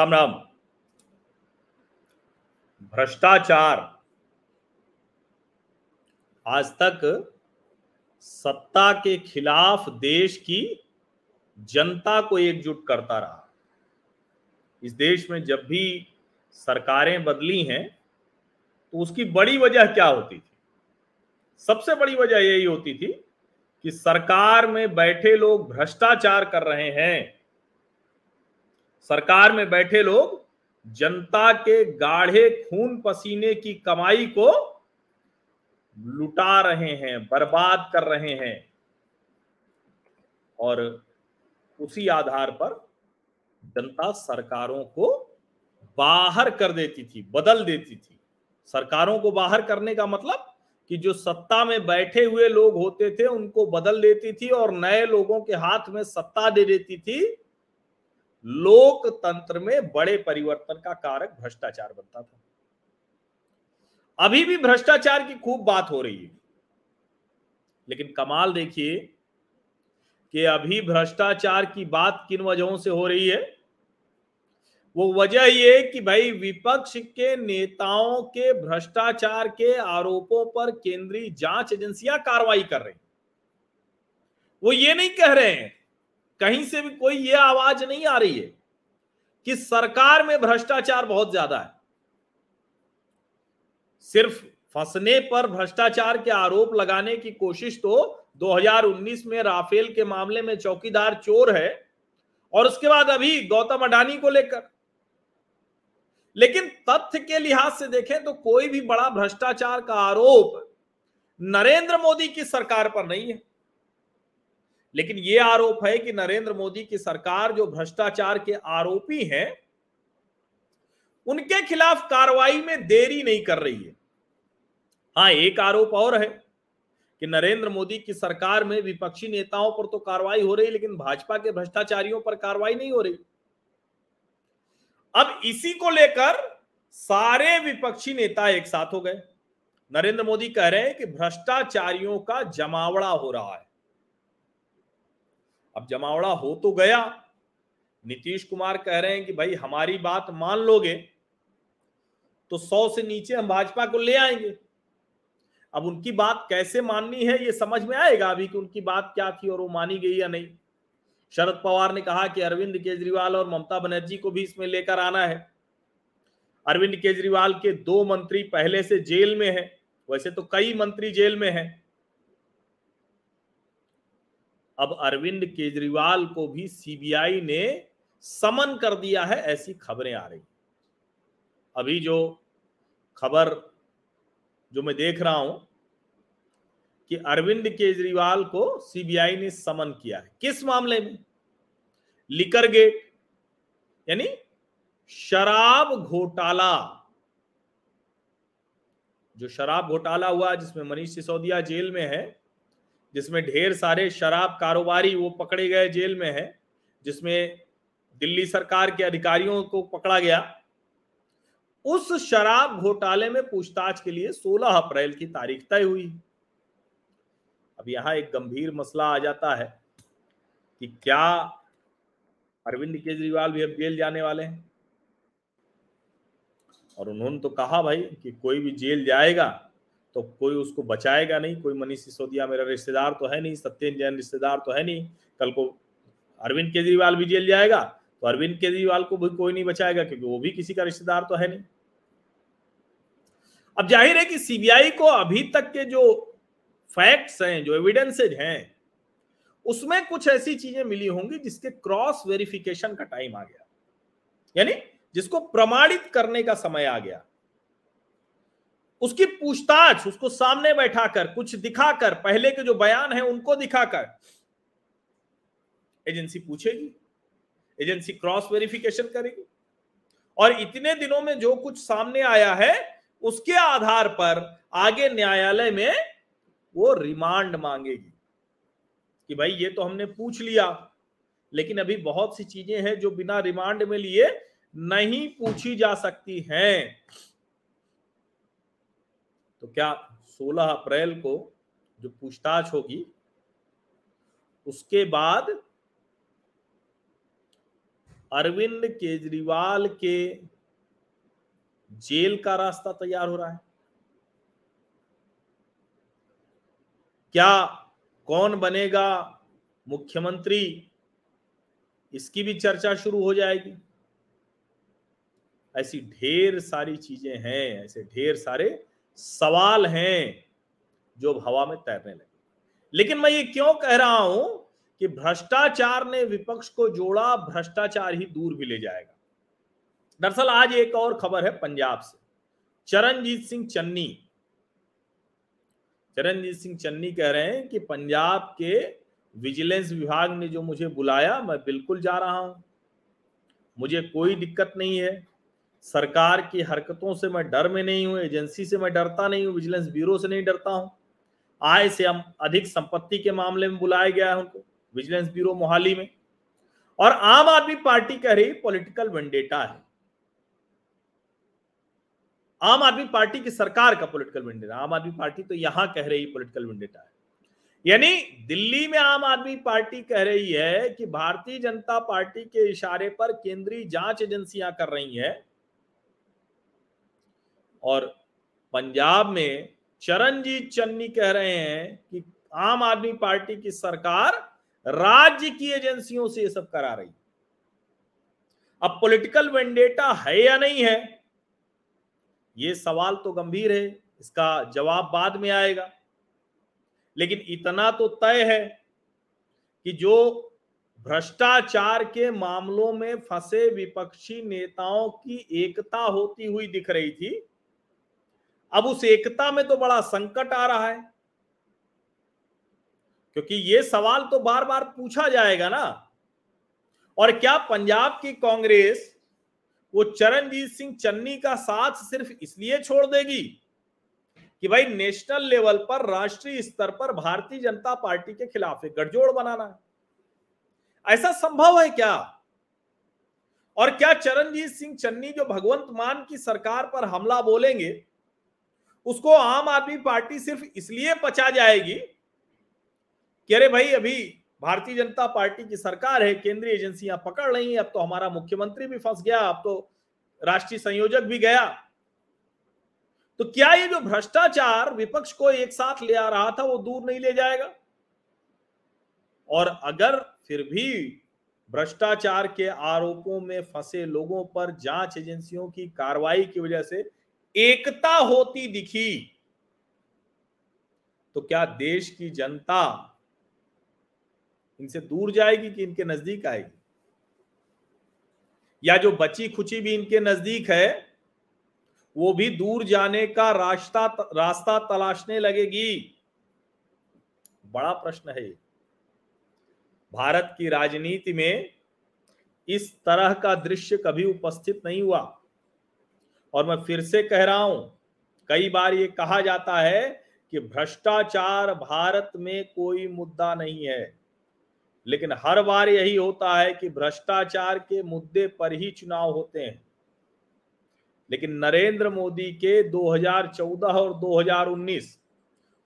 राम राम। भ्रष्टाचार। आज तक सत्ता के खिलाफ देश की जनता को एकजुट करता रहा। इस देश में जब भी सरकारें बदली हैं तो उसकी बड़ी वजह क्या होती थी? सबसे बड़ी वजह यही होती थी कि सरकार में बैठे लोग भ्रष्टाचार कर रहे हैं। सरकार में बैठे लोग जनता के गाढ़े खून पसीने की कमाई को लुटा रहे हैं, बर्बाद कर रहे हैं। और उसी आधार पर जनता सरकारों को बाहर कर देती थी, बदल देती थी। सरकारों को बाहर करने का मतलब कि जो सत्ता में बैठे हुए लोग होते थे, उनको बदल देती थी और नए लोगों के हाथ में सत्ता दे देती थी लोकतंत्र में बड़े परिवर्तन का कारक भ्रष्टाचार बनता था। अभी भी भ्रष्टाचार की खूब बात हो रही है। लेकिन कमाल देखिए कि अभी भ्रष्टाचार की बात किन वजहों से हो रही है? वो वजह ये कि भाई विपक्ष के नेताओं के भ्रष्टाचार के आरोपों पर केंद्रीय जाँच एजेंसियाँ कार्रवाई कर रही वो ये नहीं कह रहे हैं कहीं से भी कोई ये आवाज़ नहीं आ रही है कि सरकार में भ्रष्टाचार बहुत ज़्यादा है। सिर्फ़ फंसने पर भ्रष्टाचार के आरोप लगाने की कोशिश तो 2019 में राफेल के मामले में चौकीदार चोर है और उसके बाद अभी गौतम अडानी को लेकर। लेकिन तथ्य के लिहाज से देखें तो कोई भी बड़ा भ्रष्टाचार का आरोप नरेंद्र मोदी की सरकार पर नहीं है। लेकिन यह आरोप है कि नरेंद्र मोदी की सरकार जो भ्रष्टाचार के आरोपी हैं, उनके खिलाफ कार्रवाई में देरी नहीं कर रही है। हाँ एक आरोप और है कि नरेंद्र मोदी की सरकार में विपक्षी नेताओं पर तो कार्रवाई हो रही लेकिन भाजपा के भ्रष्टाचारियों पर कार्रवाई नहीं हो रही। अब इसी को लेकर सारे विपक्षी नेता एक साथ हो गए। नरेंद्र मोदी कह रहे हैं कि भ्रष्टाचारियों का जमावड़ा हो रहा है। अब जमावड़ा हो तो गया। नीतीश कुमार कह रहे हैं कि भाई, हमारी बात मान लोगे तो सौ से नीचे हम भाजपा को ले आएँगे। अब उनकी बात कैसे माननी है, ये समझ में आएगा अभी कि उनकी बात क्या थी और वो मानी गई या नहीं। शरद पवार ने कहा कि अरविंद केजरीवाल और ममता बनर्जी को भी इसमें लेकर आना है। अरविंद केजरीवाल के दो मंत्री पहले से जेल में है, वैसे तो कई मंत्री जेल में हैं। अब अरविंद केजरीवाल को भी सीबीआई ने समन कर दिया है, ऐसी खबरें आ रही अभी जो खबर जो मैं देख रहा हूँ कि अरविंद केजरीवाल को सीबीआई ने समन किया है, किस मामले में? लिकर गेट, यानी शराब घोटाला। जो शराब घोटाला हुआ, जिसमें मनीष सिसोदिया जेल में है जिसमें ढेर सारे शराब कारोबारी वो पकड़े गए जेल में है, जिसमें दिल्ली सरकार के अधिकारियों को पकड़ा गया। उस शराब घोटाले में पूछताछ के लिए 16 अप्रैल की तारीख तय हुई। अब यहाँ एक गंभीर मसला आ जाता है कि क्या अरविंद केजरीवाल भी अब जेल जाने वाले हैं? और उन्होंने तो कहा भाई कि कोई भी जेल जाएगा तो कोई उसको बचाएगा नहीं, कोई मनीष सिसोदिया मेरा रिश्तेदार तो है नहीं सत्येंद्र जैन रिश्तेदार तो है नहीं, कल को अरविंद केजरीवाल भी जेल जाएगा तो अरविंद केजरीवाल को भी कोई नहीं बचाएगा क्योंकि वो भी किसी का रिश्तेदार तो है नहीं। अब ज़ाहिर है कि सीबीआई को अभी तक के जो फैक्ट्स हैं, जो एविडेंसेज हैं, उसमें कुछ ऐसी चीज़ें मिली होंगी जिसके क्रॉस वेरिफिकेशन का टाइम आ गया। यानी जिसको प्रमाणित करने का समय आ गया। उसकी पूछताछ उसको सामने बैठाकर, कुछ दिखाकर, पहले के जो बयान है उनको दिखाकर। एजेंसी पूछेगी। एजेंसी क्रॉस वेरिफिकेशन करेगी। और इतने दिनों में जो कुछ सामने आया है, उसके आधार पर आगे न्यायालय में वो रिमांड मांगेगी कि भाई ये तो हमने पूछ लिया, लेकिन अभी बहुत सी चीज़ें हैं जो बिना रिमांड में लिए नहीं पूछी जा सकती हैं। तो क्या 16 अप्रैल को जो पूछताछ होगी, उसके बाद अरविंद केजरीवाल के जेल का रास्ता तैयार हो रहा है? क्या कौन बनेगा मुख्यमंत्री? इसकी भी चर्चा शुरू हो जाएगी। ऐसी ढेर सारी चीज़ें हैं, ऐसे ढेर सारे सवाल हैं जो हवा में तैरने लगे। लेकिन मैं ये क्यों कह रहा हूँ कि भ्रष्टाचार ने विपक्ष को जोड़ा, भ्रष्टाचार ही दूर भी ले जाएगा। दरअसल आज एक और खबर है पंजाब से। चरणजीत सिंह चन्नी, चरणजीत सिंह चन्नी कह रहे हैं कि पंजाब के विजिलेंस विभाग ने जो मुझे बुलाया, मैं बिल्कुल जा रहा हूँ। मुझे कोई दिक्कत नहीं है। सरकार की हरकतों से मैं डर में नहीं हूँ, एजेंसी से मैं डरता नहीं हूँ, विजिलेंस ब्यूरो से नहीं डरता हूँ। आय से हम अधिक संपत्ति के मामले में बुलाया गया है उनको, विजिलेंस ब्यूरो मोहाली में। और आम आदमी पार्टी कह रही पॉलिटिकल वेंडेटा है। आम आदमी पार्टी की सरकार का पॉलिटिकल वेंडेटा, आम आदमी पार्टी तो यहाँ कह रही पॉलिटिकल वेंडेटा है। यानी दिल्ली में आम आदमी पार्टी कह रही है कि भारतीय जनता पार्टी के इशारे पर केंद्रीय जाँच एजेंसियाँ कर रही हैं और पंजाब में चरणजीत चन्नी कह रहे हैं कि आम आदमी पार्टी की सरकार राज्य की एजेंसियों से ये सब करा रही। अब पॉलिटिकल वेंडेटा है या नहीं है, ये सवाल तो गंभीर है, इसका जवाब बाद में आएगा। लेकिन इतना तो तय है कि जो भ्रष्टाचार के मामलों में फंसे विपक्षी नेताओं की एकता होती हुई दिख रही थी अब उस एकता में तो बड़ा संकट आ रहा है। क्योंकि ये सवाल तो बार बार पूछा जाएगा ना। और क्या पंजाब की कांग्रेस वो चरणजीत सिंह चन्नी का साथ सिर्फ़ इसलिए छोड़ देगी कि भाई नेशनल लेवल पर, राष्ट्रीय स्तर पर भारतीय जनता पार्टी के खिलाफ एक गठजोड़ बनाना है? ऐसा संभव है क्या? और क्या चरणजीत सिंह चन्नी जो भगवंत मान की सरकार पर हमला बोलेंगे उसको आम आदमी पार्टी सिर्फ़ इसलिए पचा जाएगी कि अरे भाई, अभी भारतीय जनता पार्टी की सरकार है, केंद्रीय एजेंसियाँ पकड़ रही हैं, अब तो हमारा मुख्यमंत्री भी फंस गया, अब तो राष्ट्रीय संयोजक भी गया। तो क्या ये जो भ्रष्टाचार विपक्ष को एक साथ ले आ रहा था, वो दूर नहीं ले जाएगा? और अगर फिर भी भ्रष्टाचार के आरोपों में फंसे लोगों पर जाँच एजेंसियों की कार्रवाई की वजह से एकता होती दिखी। तो क्या देश की जनता इनसे दूर जाएगी कि इनके नज़दीक आएगी? या जो बची खुची भी इनके नज़दीक है, वो भी दूर जाने का रास्ता रास्ता तलाशने लगेगी? बड़ा प्रश्न है भारत की राजनीति में इस तरह का दृश्य कभी उपस्थित नहीं हुआ। और मैं फिर से कह रहा हूँ, कई बार ये कहा जाता है कि भ्रष्टाचार भारत में कोई मुद्दा नहीं है। लेकिन हर बार यही होता है कि भ्रष्टाचार के मुद्दे पर ही चुनाव होते हैं। लेकिन नरेंद्र मोदी के 2014 और 2019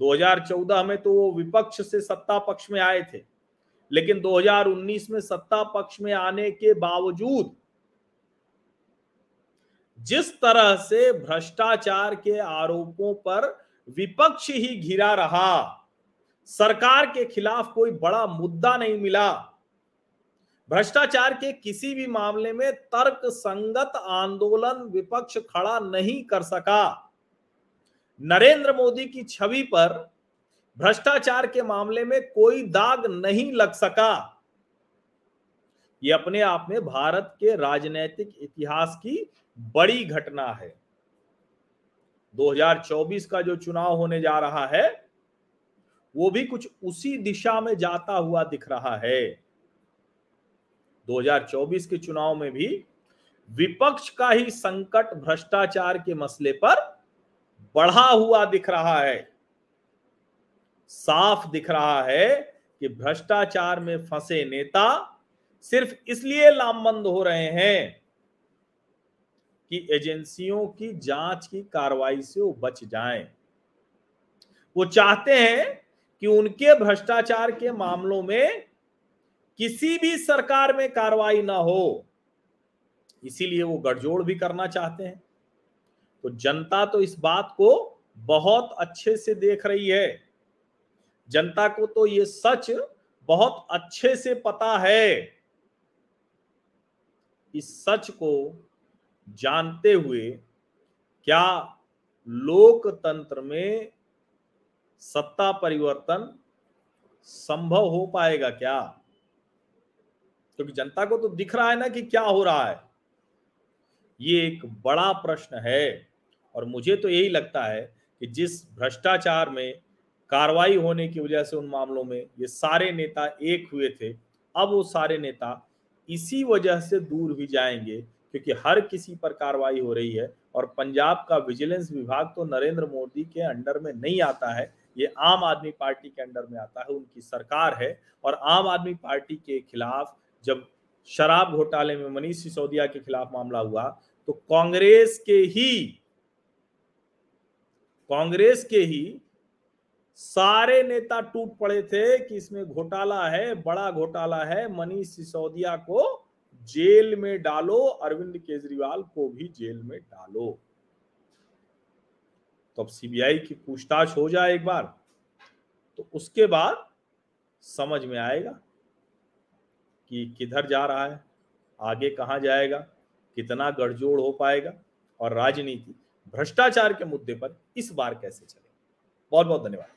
2014 में तो वो विपक्ष से सत्ता पक्ष में आए थे, लेकिन 2019 में सत्ता पक्ष में आने के बावजूद जिस तरह से भ्रष्टाचार के आरोपों पर विपक्ष ही घिरा रहा, सरकार के खिलाफ कोई बड़ा मुद्दा नहीं मिला। भ्रष्टाचार के किसी भी मामले में तर्क संगत आंदोलन विपक्ष खड़ा नहीं कर सका। नरेंद्र मोदी की छवि पर भ्रष्टाचार के मामले में कोई दाग नहीं लग सका। ये अपने आप में भारत के राजनीतिक इतिहास की बड़ी घटना है। 2024 का जो चुनाव होने जा रहा है, वो भी कुछ उसी दिशा में जाता हुआ दिख रहा है। 2024 के चुनाव में भी विपक्ष का ही संकट, भ्रष्टाचार के मसले पर बढ़ा हुआ दिख रहा है। साफ़ दिख रहा है कि भ्रष्टाचार में फंसे नेता सिर्फ़ इसलिए लामबंद हो रहे हैं कि एजेंसियों की जाँच की कार्रवाई से वो बच जाएँ। वो चाहते हैं कि उनके भ्रष्टाचार के मामलों में किसी भी सरकार में कार्रवाई ना हो। इसीलिए वो गठजोड़ भी करना चाहते हैं। तो जनता तो इस बात को बहुत अच्छे से देख रही है। जनता को तो ये सच बहुत अच्छे से पता है। इस सच को जानते हुए क्या लोकतंत्र में सत्ता परिवर्तन संभव हो पाएगा क्या? क्योंकि तो जनता को तो दिख रहा है ना कि क्या हो रहा है। ये एक बड़ा प्रश्न है और मुझे तो यही लगता है कि जिस भ्रष्टाचार में कार्रवाई होने की वजह से उन मामलों में ये सारे नेता एक हुए थे, अब वो सारे नेता इसी वजह से दूर भी जाएँगे क्योंकि हर किसी पर कार्रवाई हो रही है और पंजाब का विजिलेंस विभाग तो नरेंद्र मोदी के अंडर में नहीं आता है, ये आम आदमी पार्टी के अंडर में आता है, उनकी सरकार है और आम आदमी पार्टी के खिलाफ जब शराब घोटाले में मनीष सिसोदिया के खिलाफ मामला हुआ तो कांग्रेस के ही, कांग्रेस के ही सारे नेता टूट पड़े थे कि इसमें घोटाला है, बड़ा घोटाला है, मनीष सिसोदिया को जेल में डालो, अरविंद केजरीवाल को भी जेल में डालो। तो अब सीबीआई की पूछताछ हो जाए एक बार तो उसके बाद समझ में आएगा कि किधर जा रहा है, आगे कहाँ जाएगा, कितना गठजोड़ हो पाएगा और राजनीति, भ्रष्टाचार के मुद्दे पर इस बार कैसे चले। बहुत बहुत धन्यवाद।